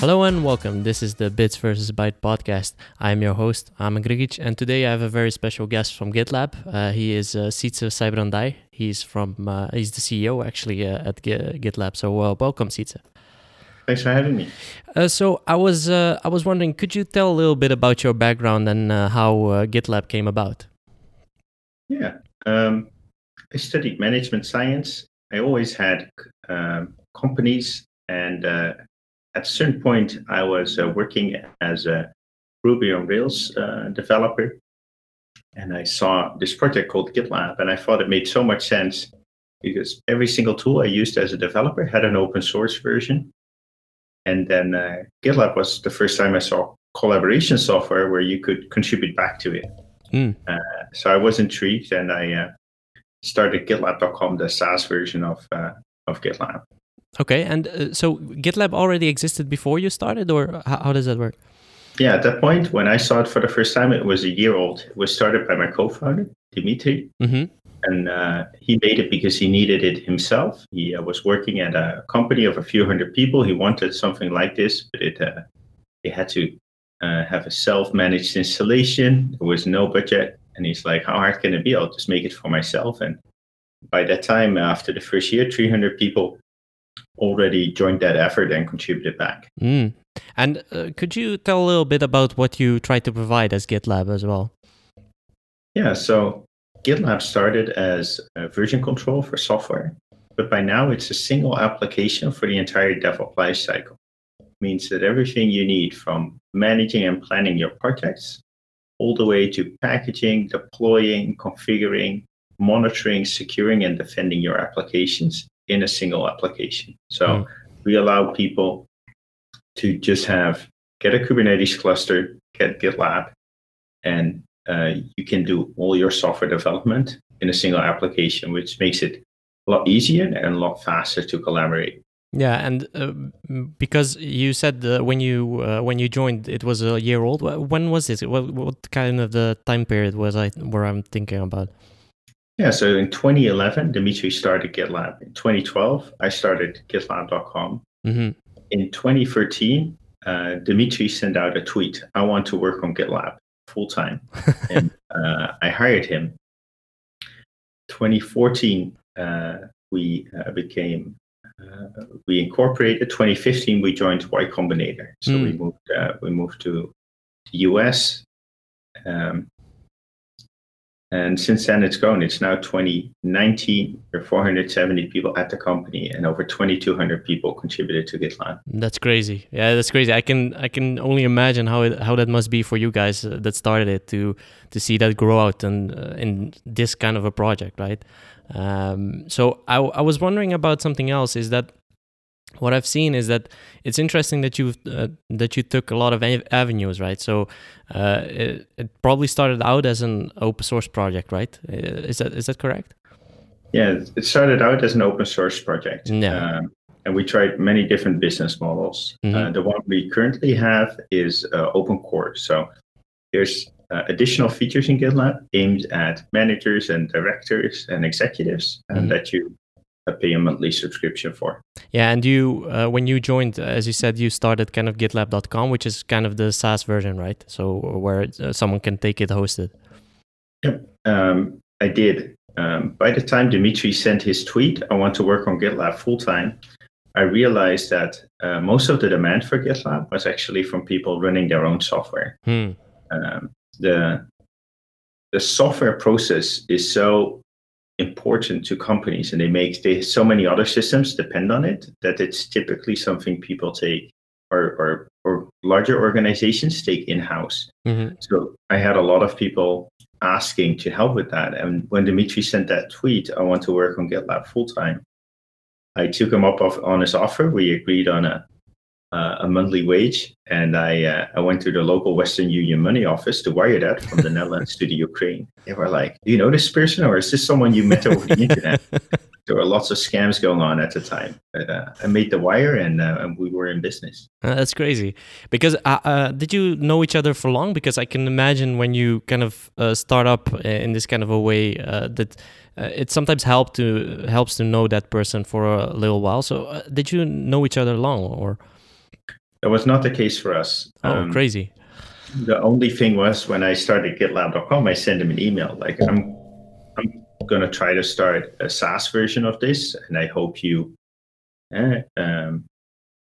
Hello and welcome. This is the Bits versus Byte podcast. I'm your host, Amen Grigic, and today I have a very special guest from GitLab. Uh, he is uh, Sijbrandij. He's from uh, he's the CEO actually uh, at G- GitLab. So uh, welcome, Sytse. Thanks for having me. Uh, so I was uh, I was wondering, could you tell a little bit about your background and uh, how uh, GitLab came about? Yeah, um, I studied management science. I always had um, companies, and uh, at a certain point, I was uh, working as a Ruby on Rails uh, developer, and I saw this project called GitLab, and I thought it made so much sense because every single tool I used as a developer had an open source version, and then uh, GitLab was the first time I saw collaboration software where you could contribute back to it. Mm. Uh, so I was intrigued, and I uh, started GitLab.com, the SaaS version of uh, of GitLab. Okay, and uh, so GitLab already existed before you started, or how, how does that work? Yeah, at that point, when I saw it for the first time, it was a year old. It was started by my co-founder, Dimitri, Mm-hmm. and uh, he made it because he needed it himself. He uh, was working at a company of a few hundred people. He wanted something like this, but it uh, it had to uh, have a self-managed installation. There was no budget, and he's like, "How hard can it be? I'll just make it for myself." And by that time, after the first year, 300 people already joined that effort and contributed back. Mm. And uh, could you tell a little bit about what you try to provide as GitLab as well? Yeah, so GitLab started as a version control for software, but by now it's a single application for the entire DevOps lifecycle. means that everything you need from managing and planning your projects, all the way to packaging, deploying, configuring, monitoring, securing, and defending your applications in a single application. So Mm. we allow people to just have get a Kubernetes cluster, get GitLab, and uh, you can do all your software development in a single application, which makes it a lot easier and a lot faster to collaborate. Yeah, and uh, because you said uh, when you uh, when you joined, it was a year old. When was this? What, what kind of the time period was I where I'm thinking about? Yeah, so in 2011, Dimitri started GitLab. In 2012, I started GitLab.com. hmm In 2013, uh, Dimitri sent out a tweet I want to work on GitLab full time. and uh, I hired him. 2014, uh, we uh, became, uh, we incorporated. 2015, we joined Y Combinator. So we Mm. moved, uh, we moved to the US. Um, and since then, it's grown. It's now 2019. There are 470 people at the company, and over 2,200 people contributed to GitLab. That's crazy. Yeah, that's crazy. I can I can only imagine how it, how that must be for you guys uh, that started it to to see that grow out and uh, in this kind of a project, right? Um, so I I was wondering about something else. Is that what I've seen is that it's interesting that you uh, that you took a lot of avenues, right? So uh, it, it probably started out as an open source project, right? Uh, Is that is that correct? Yeah, it started out as an open source project. Yeah. Um, and we tried many different business models. Mhm. Uh, the one we currently have is uh, open core. So there's uh, additional features in GitLab aimed at managers and directors and executives, and Mhm. that you uh, pay a monthly subscription for. Yeah, and you uh, when you joined, as you said, you started kind of GitLab.com, which is kind of the SaaS version, right? So where uh, someone can take it hosted. Um, I did. Um, by the time Dimitri sent his tweet, I want to work on GitLab full time. I realized that uh, most of the demand for GitLab was actually from people running their own software. Hmm. Um, the the software process is so important to companies, and they make they so many other systems depend on it that it's typically something people take or or, or larger organizations take in house. Mhm. So I had a lot of people asking to help with that. And when Dimitri sent that tweet, I want to work on GitLab full time. I took him up on his offer. We agreed on a uh, a monthly wage, and I uh, I went to the local Western Union money office to wire that from the Netherlands to the Ukraine. They were like, "Do you know this person, or is this someone you met over the internet?" There were lots of scams going on at the time, but uh, I made the wire, and, uh, and we were in business. Uh, that's crazy. Because uh, uh, did you know each other for long? Because I can imagine when you kind of uh, start up in this kind of a way uh, that uh, it sometimes help to helps to know that person for a little while. So uh, did you know each other long or? That was not the case for us. Oh, um, crazy! The only thing was when I started GitLab.com, I sent him an email like, "I'm, I'm going to try to start a SaaS version of this, and I hope you, uh, um,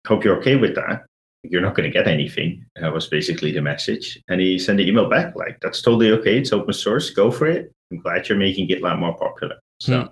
hope you're okay with that." You're not going to get anything. That was basically the message. And he sent an email back like, "That's totally okay. It's open source. Go for it. I'm glad you're making GitLab more popular." So hmm.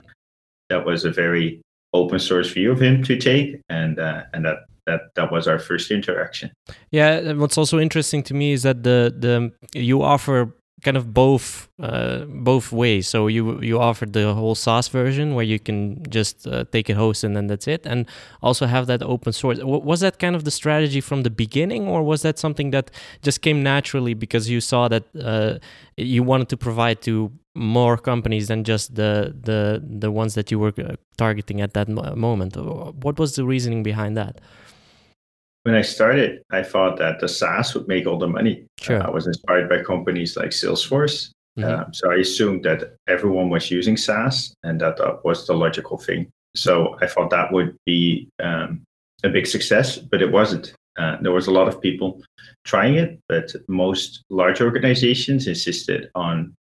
that was a very open source view of him to take, and uh, and that that that was our first interaction. Yeah, what's also interesting to me is that the the you offer kind of both uh, both ways. So you you offered the whole SaaS version where you can just uh, take it host and then that's it, and also have that open source. Was that kind of the strategy from the beginning, or was that something that just came naturally because you saw that uh, you wanted to provide to more companies than just the the the ones that you were uh, targeting at that moment? What was the reasoning behind that? When I started, I thought that the SaaS would make all the money. Sure. Uh, I was inspired by companies like Salesforce. Mm-hmm. Um, so I assumed that everyone was using SaaS and that, that was the logical thing. So I thought that would be um, a big success, but it wasn't. Uh, there was a lot of people trying it, but most large organizations insisted on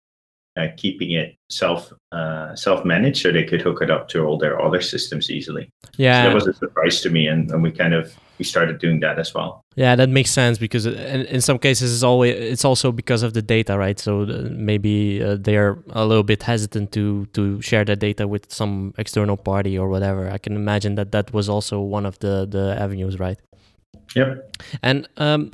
uh, keeping it self uh, self managed so they could hook it up to all their other systems easily. Yeah, so that was a surprise to me, and, and we kind of we started doing that as well. Yeah, that makes sense because in, in some cases it's always it's also because of the data, right? So uh, maybe uh, they're a little bit hesitant to to share that data with some external party or whatever. I can imagine that that was also one of the the avenues, right? Yep. And um,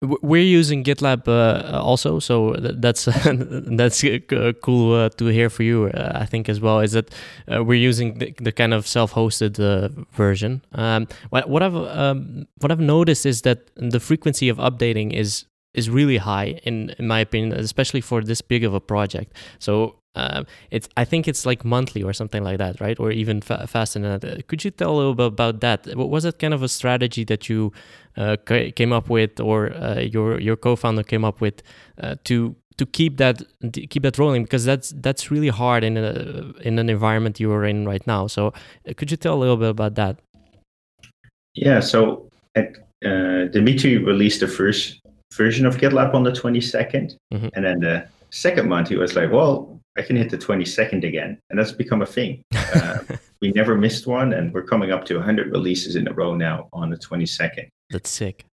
we're using GitLab uh, also, so that's that's uh, cool uh, to hear for you. Uh, I think as well is that uh, we're using the, the, kind of self-hosted uh, version. Um, what, what I've um, what I've noticed is that the frequency of updating is is really high in in my opinion, especially for this big of a project. So um, it's I think it's like monthly or something like that, right? Or even fa- faster than that. Could you tell a little bit about that? Was it kind of a strategy that you uh, came up with, or uh, your your co-founder came up with uh, to to keep that keep that rolling? Because that's that's really hard in a in an environment you are in right now. So uh, could you tell a little bit about that? Yeah. So at, uh, Dimitri released the first version of GitLab on the 22nd, mm-hmm. and then the second month he was like, "Well, I can hit the 22nd again. And that's become a thing. Uh, we never missed one, and we're coming up to 100 releases in a row now on the 22nd. That's sick.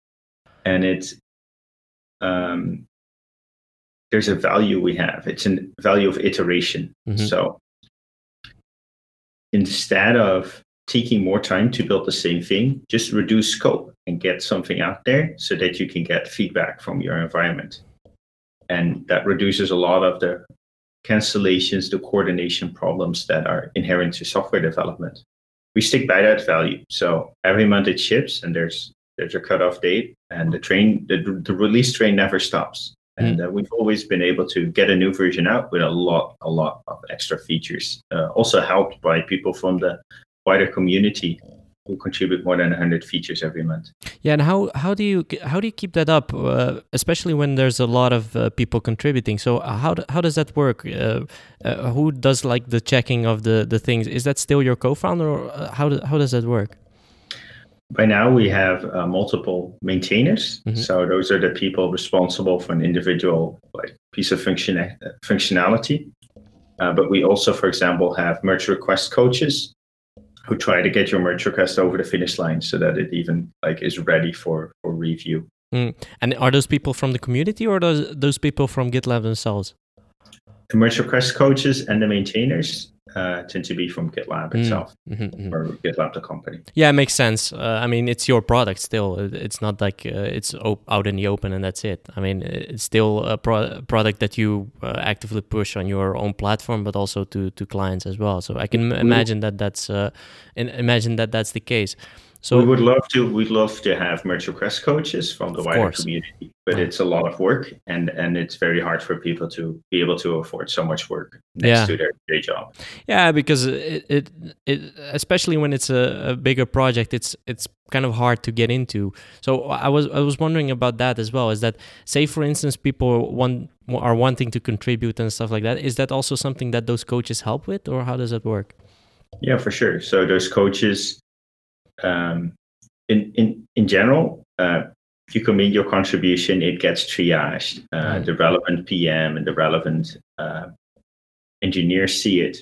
And it's, um, there's a value we have. It's a value of iteration. Mm-hmm. So instead of taking more time to build the same thing, just reduce scope and get something out there so that you can get feedback from your environment. And that reduces a lot of the cancellations, the coordination problems that are inherent to software development. We stick by that value. So every month it ships and there's there's a cutoff date and the train the, the release train never stops. Hmm. And uh, we've always been able to get a new version out with a lot, a lot of extra features. Uh, also helped by people from the wider community who contribute more than 100 features every month. Yeah, and how how do you how do you keep that up, uh, especially when there's a lot of uh, people contributing? So uh, how do, how does that work? Uh, uh, who does like the checking of the the things? Is that still your co-founder, or uh, how do, how does that work? By now, we have multiple maintainers. Mm-hmm. So those are the people responsible for an individual like piece of function functionality. but we also, for example, have merge request coaches who try to get your merge request over the finish line so that it even like is ready for for review. Mm. And are those people from the community or those those people from GitLab themselves? The merge request coaches and the maintainers uh, tend to be from GitLab mm. itself mm-hmm, mm-hmm. or GitLab the company. Yeah, it makes sense. Uh, I mean, it's your product still. It's not like uh, it's op- out in the open and that's it. I mean, it's still a pro- product that you uh, actively push on your own platform, but also to to clients as well. So I can imagine that that's uh, imagine that that's the case. So we would love to. We'd love to have merge request coaches from the wider course. community, but it's a lot of work, and and it's very hard for people to be able to afford so much work next yeah. to their day job. Yeah, because it, it, it especially when it's a, a bigger project, it's it's kind of hard to get into. So I was I was wondering about that as well. Is that say for instance people want are wanting to contribute and stuff like that? Is that also something that those coaches help with, or how does that work? Yeah, for sure. So those coaches um, in, in, in general, uh, if you commit your contribution, it gets triaged. Uh. The relevant PM and the relevant uh, engineers see it.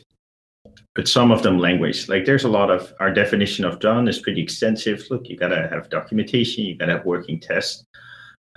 But some of them language, like there's a lot of our definition of done is pretty extensive. Look, you gotta have documentation, you gotta have working tests.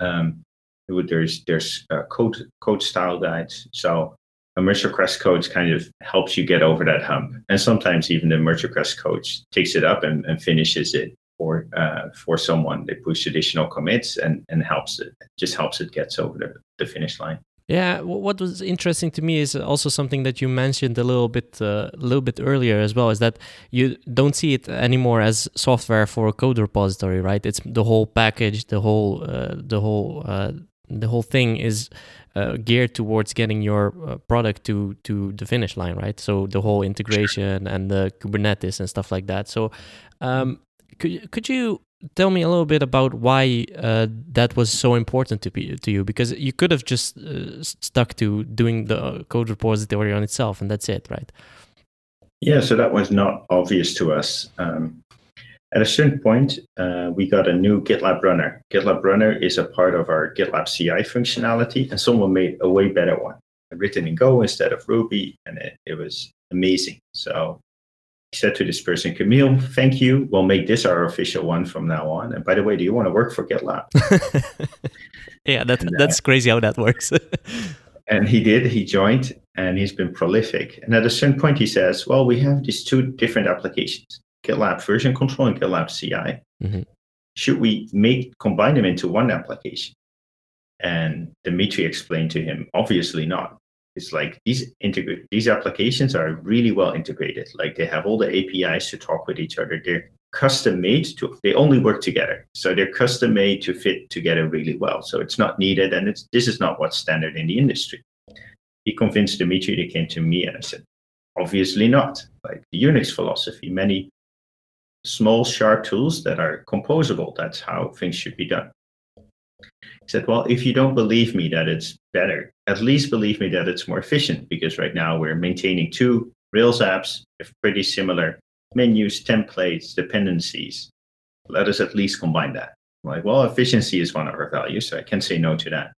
Um, there's there's uh, code code style guides. So a merge request coach kind of helps you get over that hump. And sometimes even the merge request coach takes it up and, and finishes it for uh, for someone. They push additional commits and, and helps it, just helps it gets over the, the finish line. Yeah, what was interesting to me is also something that you mentioned a little bit, uh, a little bit earlier as well, is that you don't see it anymore as software for a code repository, right? It's the whole package, the whole, uh, the whole, uh, the whole thing is uh, geared towards getting your uh, product to to the finish line, right? So the whole integration and the Kubernetes and stuff like that. So um, could could you tell me a little bit about why uh, that was so important to be to you? Because you could have just uh, stuck to doing the code repository on itself, and that's it, right? Yeah, so that was not obvious to us. Um, at a certain point, uh, we got a new GitLab runner. GitLab runner is a part of our GitLab CI functionality, and someone made a way better one, written in Go instead of Ruby, and it, it was amazing. So I said to this person, Kamil, thank you. We'll make this our official one from now on. And by the way, do you want to work for GitLab? yeah, that, and, uh, that's crazy how that works. and he did. He joined, and he's been prolific. And at a certain point, he says, well, we have these two different applications GitLab version control and GitLab CI. Mm-hmm. Should we make combine them into one application? And Dimitri explained to him, obviously not. It's like these integrate these applications are really well integrated. Like they have all the APIs to talk with each other. They're custom made to they only work together. So they're custom made to fit together really well. So it's not needed and it's this is not what's standard in the industry. He convinced Dimitri, they came to me and I said, obviously not. Like the Unix philosophy, many small, sharp tools that are composable. That's how things should be done. He said, Well, if you don't believe me that it's better, at least believe me that it's more efficient because right now we're maintaining two Rails apps with pretty similar menus, templates, dependencies. Let us at least combine that. I'm like, well, efficiency is one of our values, so I can't say no to that.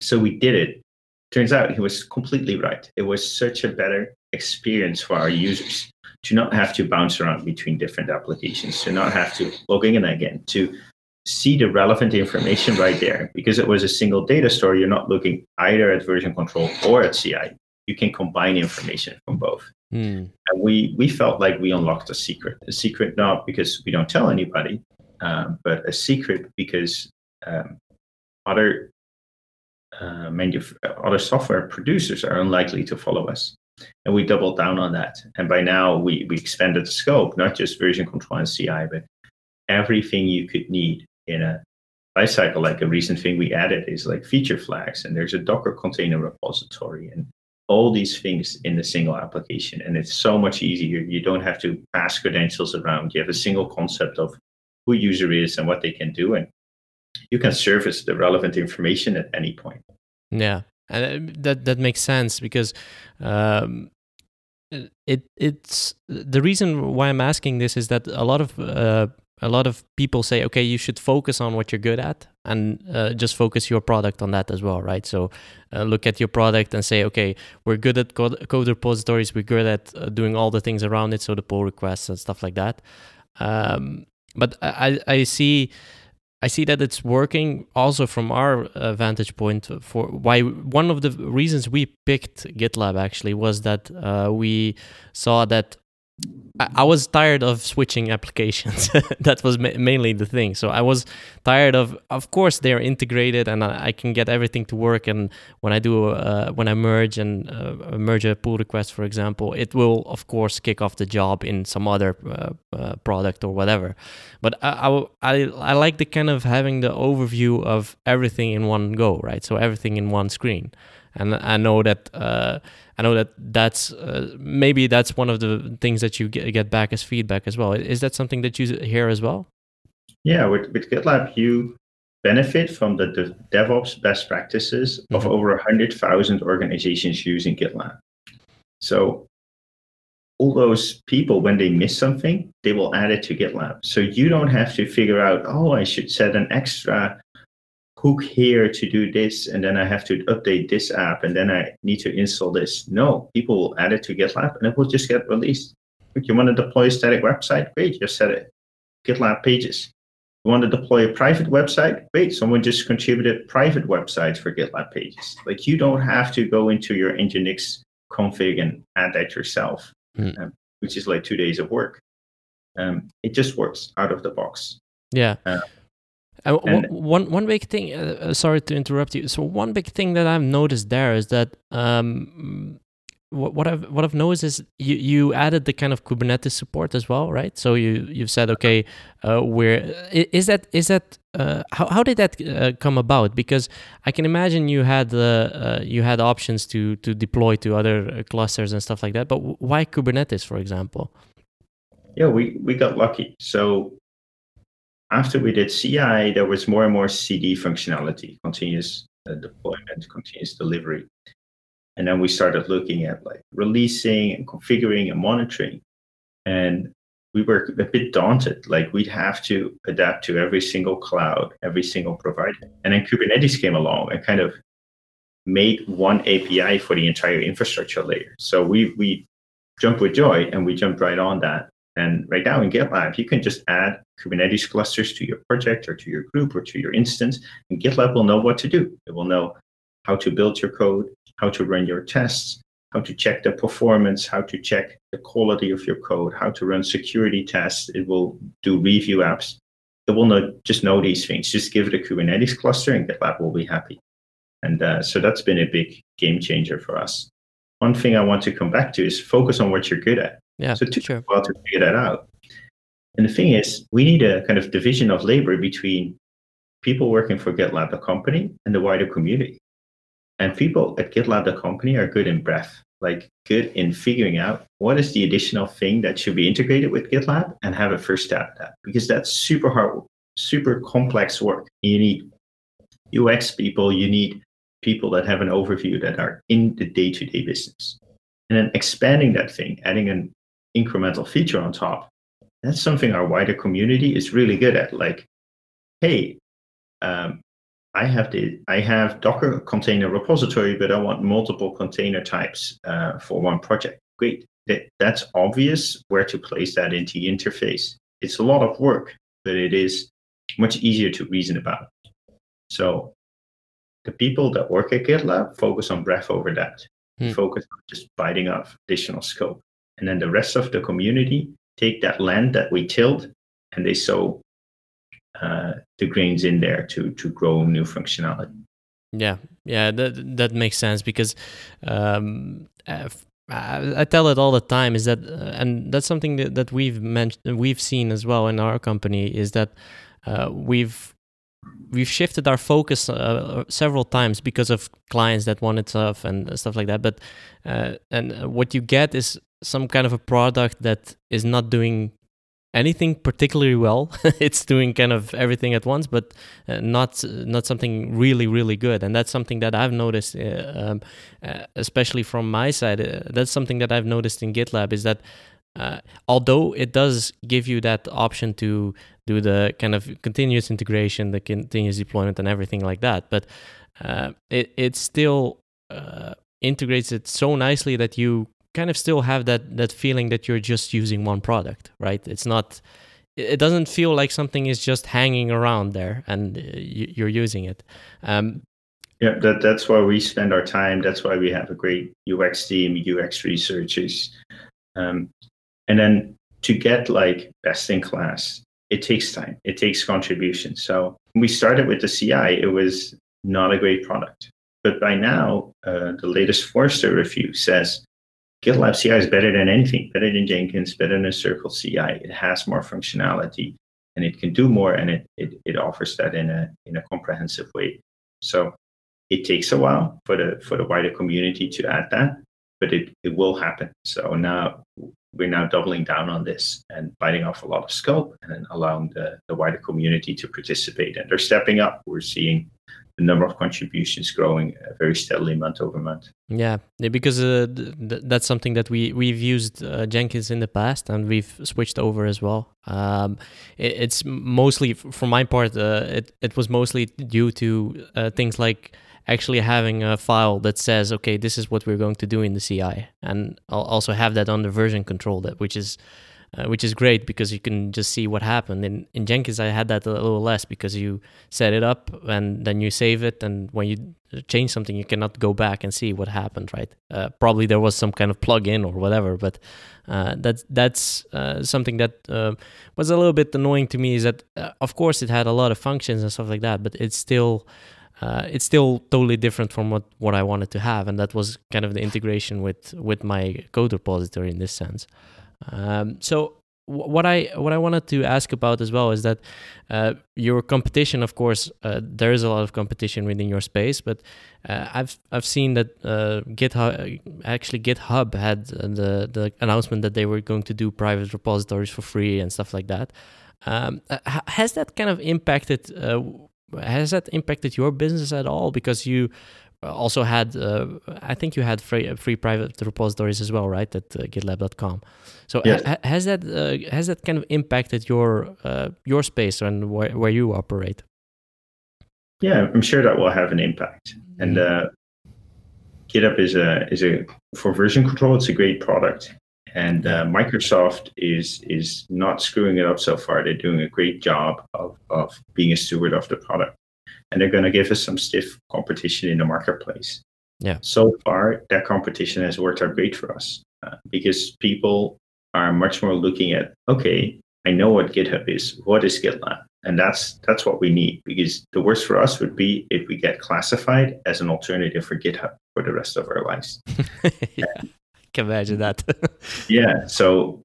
So we did it. Turns out he was completely right. It was such a better experience for our users to not have to bounce around between different applications, to not have to log in again, to see the relevant information right there. Because it was a single data store, you're not looking either at version control or at CI. You can combine information from both. Mm. And we, we felt like we unlocked a secret. A secret not because we don't tell anybody, um, but a secret because um, other uh, manuf- other software producers are unlikely to follow us and we doubled down on that. And by now we, we expanded the scope, not just version control and CI, but everything you could need in a lifecycle. Like a recent thing we added is like feature flags, and there's a Docker container repository, and all these things in a single application. And it's so much easier. You don't have to pass credentials around. You have a single concept of who user is and what they can do, and you can surface the relevant information at any point. Yeah, and uh, that that makes sense because um, it it's the reason why I'm asking this is that a lot of uh, a lot of people say, okay, you should focus on what you're good at and uh, just focus your product on that as well, right? So uh, look at your product and say, okay, we're good at code, repositories, we're good at uh, doing all the things around it, so the pull requests and stuff like that. Um, but I, I see I see that it's working also from our uh, vantage point for why one of the reasons we picked GitLab actually was that uh, we saw that I was tired of switching applications. that was ma- mainly the thing. So I was tired of. Of course, they're integrated, and I, I can get everything to work. And when I do, uh, when I merge and uh, merge a pull request, for example, it will of course kick off the job in some other uh, uh product or whatever. But I, I, I like the kind of having the overview of everything in one go, right? So everything in one screen and I know that uh, I know that that's uh, maybe that's one of the things that you get, get back as feedback as well. Is that something that you hear as well? Yeah, with, with GitLab, you benefit from the, the DevOps best practices mm-hmm. of over 100,000 organizations using GitLab. So all those people, when they miss something, they will add it to GitLab. So you don't have to figure out, oh, I should set an extra hook here to do this, and then I have to update this app, and then I need to install this. No, people will add it to GitLab, and it will just get released. If you want to deploy a static website, great, just set it GitLab pages. You want to deploy a private website? Great, someone just contributed private websites for GitLab pages. Like you don't have to go into your Nginx config and add that yourself, mm. um, which is like two days of work. Um, it just works out of the box. Yeah. Uh, uh, and, one one big thing. Uh, uh, sorry to interrupt you. So one big thing that I've noticed there is that um, what, what I've what I've noticed is you, you added the kind of Kubernetes support as well, right? So you you've said okay, uh, where is that is that uh, how how did that uh, come about? Because I can imagine you had uh, you had options to to deploy to other clusters and stuff like that, but why Kubernetes, for example? Yeah, we we got lucky. So after we did CI, there was more and more CD functionality, continuous uh, deployment, continuous delivery. And then we started looking at like releasing and configuring and monitoring. And we were a bit daunted. Like we'd have to adapt to every single cloud, every single provider. And then Kubernetes came along and kind of made one API for the entire infrastructure layer. So we we jumped with joy and we jumped right on that. And right now in GitLab, you can just add Kubernetes clusters to your project or to your group or to your instance, and GitLab will know what to do. It will know how to build your code, how to run your tests, how to check the performance, how to check the quality of your code, how to run security tests. It will do review apps. It will know, just know these things. Just give it a Kubernetes cluster, and GitLab will be happy. And uh, so that's been a big game changer for us. One thing I want to come back to is focus on what you're good at. Yeah, so it took sure. a while to figure that out. And the thing is, we need a kind of division of labor between people working for GitLab, the company, and the wider community. And people at GitLab, the company, are good in breadth, like good in figuring out what is the additional thing that should be integrated with GitLab and have a first stab at that. Because that's super hard, super complex work. You need UX people, you need people that have an overview that are in the day to day business. And then expanding that thing, adding an incremental feature on top, that's something our wider community is really good at. Like, hey, um, I have the I have Docker container repository, but I want multiple container types uh, for one project. Great, that, that's obvious where to place that into the interface. It's a lot of work, but it is much easier to reason about. So the people that work at GitLab focus on breath over that, Hmm. Focus on just biting off additional scope. And then the rest of the community take that land that we tilled and they sow uh, the grains in there to to grow new functionality. Yeah, yeah, that that makes sense because um, I, tell it all the time is that, uh, and that's something that, that we've mentioned, we've seen as well in our company is that uh, we've we've shifted our focus uh, several times because of clients that wanted stuff and stuff like that. But uh, and what you get is some kind of a product that is not doing anything particularly well. it's doing kind of everything at once, but uh, not not something really really good. And that's something that I've noticed, uh, um, uh, especially from my side. Uh, that's something that I've noticed in GitLab is that. Although it does give you that option to do the kind of continuous integration, the continuous deployment, and everything like that, but it it still integrates it so nicely that you kind of still have that that feeling that you're just using one product, right? It's not. It doesn't feel like something is just hanging around there and uh, you're using it. Um, yeah, that, that's why we spend our time. That's why we have a great UX team, UX researchers, um, and then to get like best in class, it takes time. It takes contribution. So we started with the CI, it was not a great product. But by now, uh, the latest Forrester review says GitLab CI is better than anything, better than Jenkins, better than Circle CI. It has more functionality and it can do more and it, it, it offers that in a in a comprehensive way. So it takes a while for the for the wider community to add that, but it, it will happen. So now we're now doubling down on this and biting off a lot of scope and allowing the, the wider community to participate. And they're stepping up. We're seeing the number of contributions growing uh, very steadily month over month. Yeah, because uh, th- th- that's something that we we've used uh, Jenkins in the past, and we've switched over as well. Um, it, it's mostly, for my part, uh, it it was mostly due to uh, things like actually having a file that says, okay, this is what we're going to do in the CI, and I'll also have that under version control, that which is uh, which is great because you can just see what happened. In in Jenkins, I had that a little less because you set it up and then you save it, and when you change something, you cannot go back and see what happened. Right? Uh, probably there was some kind of plug-in or whatever, but uh, that's that's uh, something that uh, was a little bit annoying to me. Is that of course it had a lot of functions and stuff like that, but it's still uh, it's still totally different from what, what I wanted to have, and that was kind of the integration with with my code repository in this sense. Um, so what I what I wanted to ask about as well is that uh, your competition, of course, uh, there is a lot of competition within your space, but uh, I've I've seen that uh, GitHub actually GitHub had the the announcement that they were going to do private repositories for free and stuff like that. Um, uh, has that kind of impacted? Uh, has that impacted your business at all? Because you also had uh, i think you had free free private repositories as well right at uh, gitlab.com so yes. ha has that uh, has that kind of impacted your uh, your space and where, where you operate? Yeah i'm sure that will have an impact. And mm-hmm. uh, github is a is a for version control it's a great product. And uh, microsoft is is not screwing it up so far. They're doing a great job of of being a steward of the product and they're going to give us some stiff competition in the marketplace. Yeah. So far, that competition has worked out great for us uh, because people are much more looking at, okay, I know what GitHub is. What is GitLab? And that's that's what we need because the worst for us would be if we get classified as an alternative for GitHub for the rest of our lives. yeah, can imagine that. yeah. So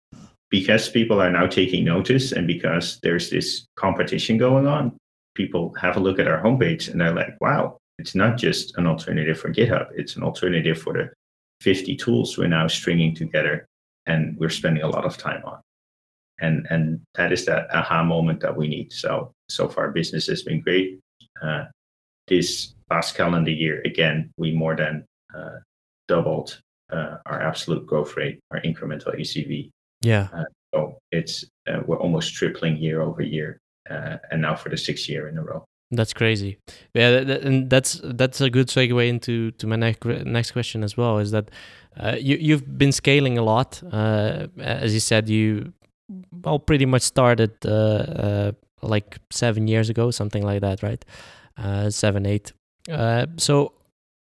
because people are now taking notice and because there's this competition going on, people have a look at our homepage and they're like, wow, it's not just an alternative for GitHub, it's an alternative for the 50 tools we're now stringing together and we're spending a lot of time on. And, and that is that aha moment that we need. So, so far, business has been great. Uh, this past calendar year, again, we more than uh, doubled uh, our absolute growth rate, our incremental ACV. Yeah. Uh, so it's uh, we're almost tripling year over year uh, and now for the sixth year in a row. That's crazy. Yeah, that, and that's that's a good segue into to my next next question as well. Is that uh, you you've been scaling a lot, uh, as you said. You well pretty much started uh, uh, like seven years ago, something like that, right? Uh, seven eight. so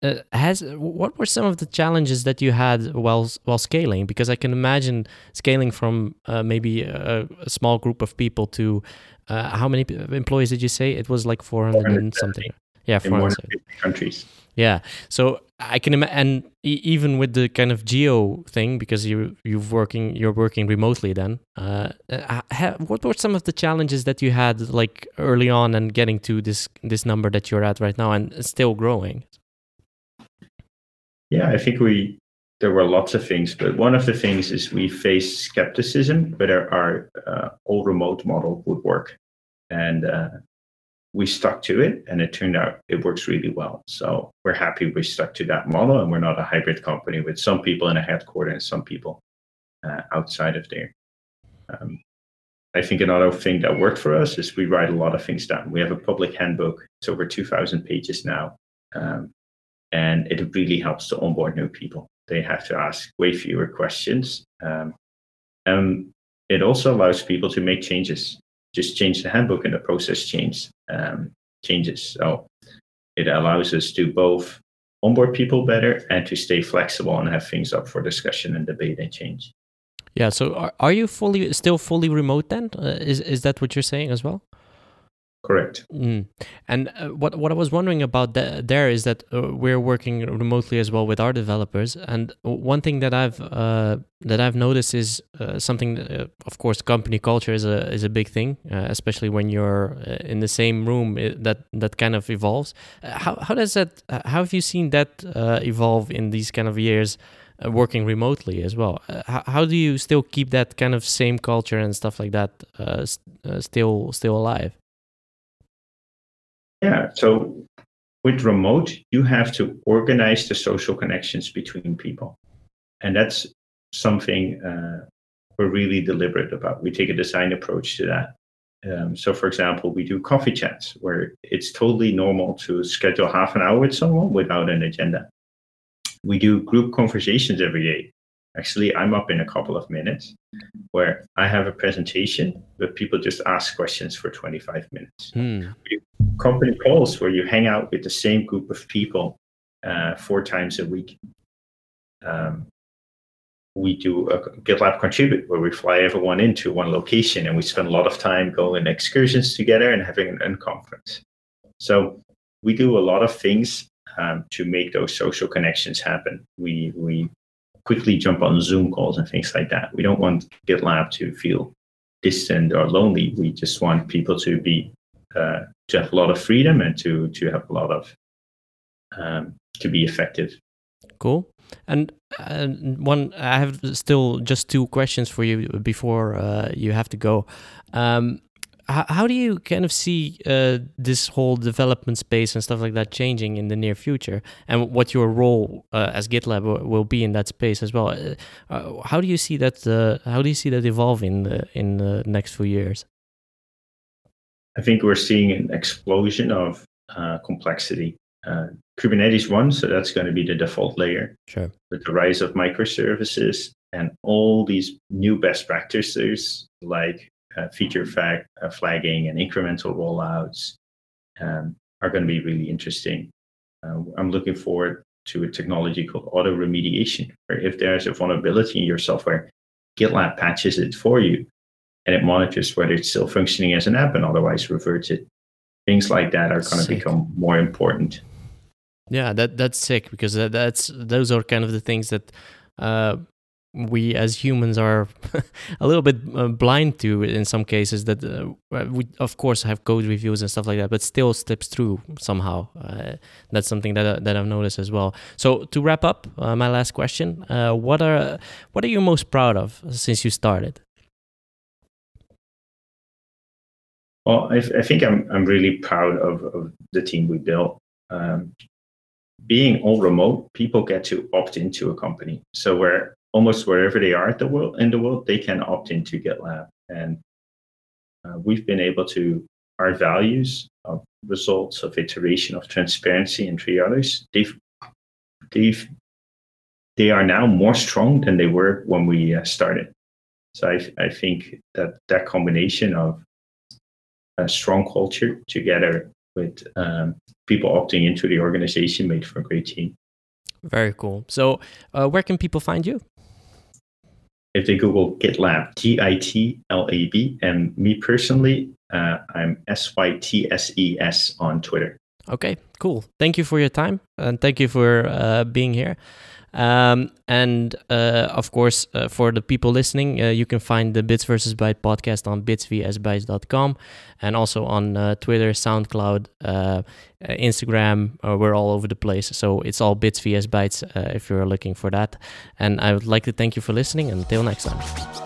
uh, has what were some of the challenges that you had while while scaling? Because I can imagine scaling from maybe a, a, small group of people to uh, how many employees did you say? It was like 400 and something. Yeah, 450 countries. Yeah, so I can imagine, and even with the kind of geo thing, because you you're working you're working remotely. Then, uh, ha, what were some of the challenges that you had like early on and getting to this this number that you're at right now and still growing? Yeah, I think we there were lots of things, but one of the things is we faced skepticism whether our uh, all remote model would work, and uh, we stuck to it, and it turned out it works really well. So we're happy we stuck to that model, and we're not a hybrid company with some people in a headquarter and some people uh, outside of there. Um, I think another thing that worked for us is we write a lot of things down. We have a public handbook; it's over two thousand pages now. Um, and it really helps to onboard new people. They have to ask way fewer questions. Um, and it also allows people to make changes, just change the handbook and the process change um, changes. So it allows us to both onboard people better and to stay flexible and have things up for discussion and debate and change. Yeah. So are, are you fully still fully remote then? Uh, is is that what you're saying as well? Correct. Mm. And uh, what what I was wondering about th- there is that uh, we're working remotely as well with our developers, and one thing that I've uh, that I've noticed is uh, something. That, uh, of course, company culture is a is a big thing, uh, especially when you're in the same room. That that kind of evolves. how how does that? how have you seen that evolve in these kind of years? working remotely as well. How, how, do you still keep that kind of same culture and stuff like that still still alive? Yeah. So with remote, you have to organize the social connections between people. And that's something uh, we're really deliberate about. We take a design approach to that. Um, so, for example, we do coffee chats where it's totally normal to schedule half an hour with someone without an agenda. We do group conversations every day. Actually, I'm up in a couple of minutes where I have a presentation, but people just ask questions for 25 minutes. Hmm. Company calls where you hang out with the same group of people uh, four times a week. Um, we do a GitLab contribute where we fly everyone into one location and we spend a lot of time going excursions together and having an unconference. So we do a lot of things um, to make those social connections happen. We we quickly jump on Zoom calls and things like that. We don't want GitLab to feel distant or lonely. We just want people to be uh, to have a lot of freedom and to to have a lot of um, to be effective. Cool. And uh, one, I have still just two questions for you before uh, you have to go. Um, how, how, do you kind of see uh, this whole development space and stuff like that changing in the near future, and what your role uh, as GitLab will be in that space as well? Uh, uh, how do you see that? how do you see that evolving in the, in the next few years? I think we're seeing an explosion of complexity uh, Kubernetes one, so that's going to be the default layer. Sure. With the rise of microservices and all these new best practices like uh, feature flag, uh, flagging and incremental rollouts um, are going to be really interesting. Uh, I'm looking forward to a technology called auto remediation, where if there's a vulnerability in your software, GitLab patches it for you and it monitors whether it's still functioning as an app and otherwise reverts it. Things like that are going to become more important. Yeah, that that's sick because that, that's those are kind of the things that uh, we as humans are a little bit uh, blind to in some cases. That uh, we of course have code reviews and stuff like that, but still slips through somehow. Uh, that's something that that I've noticed as well. So to wrap up, uh, my last question: uh, What are what are you most proud of since you started? Well, I, I think I'm I'm really proud of, of the team we built. Um, being all remote, people get to opt into a company. So where almost wherever they are at the world in the world, they can opt into GitLab. And uh, we've been able to our values of results of iteration of transparency and three others, they've they've they are now more strong than they were when we uh, started. So I, I think that that combination of a strong culture together with um, people opting into the organization made for a great team. Very cool. So, uh, where can people find you? If they Google GitLab, G I T L A B, and me personally, uh, I'm S Y T S E S on Twitter. Okay, cool. Thank you for your time and thank you for uh, being here. Um, and uh, of course, uh, for the people listening, uh, you can find the Bits versus Byte podcast on bitsvsbytes.com and also on uh, Twitter, SoundCloud, uh, Instagram. Uh, we're all over the place. So it's all Bits vs Bytes if you're looking for that. And I would like to thank you for listening. Until next time.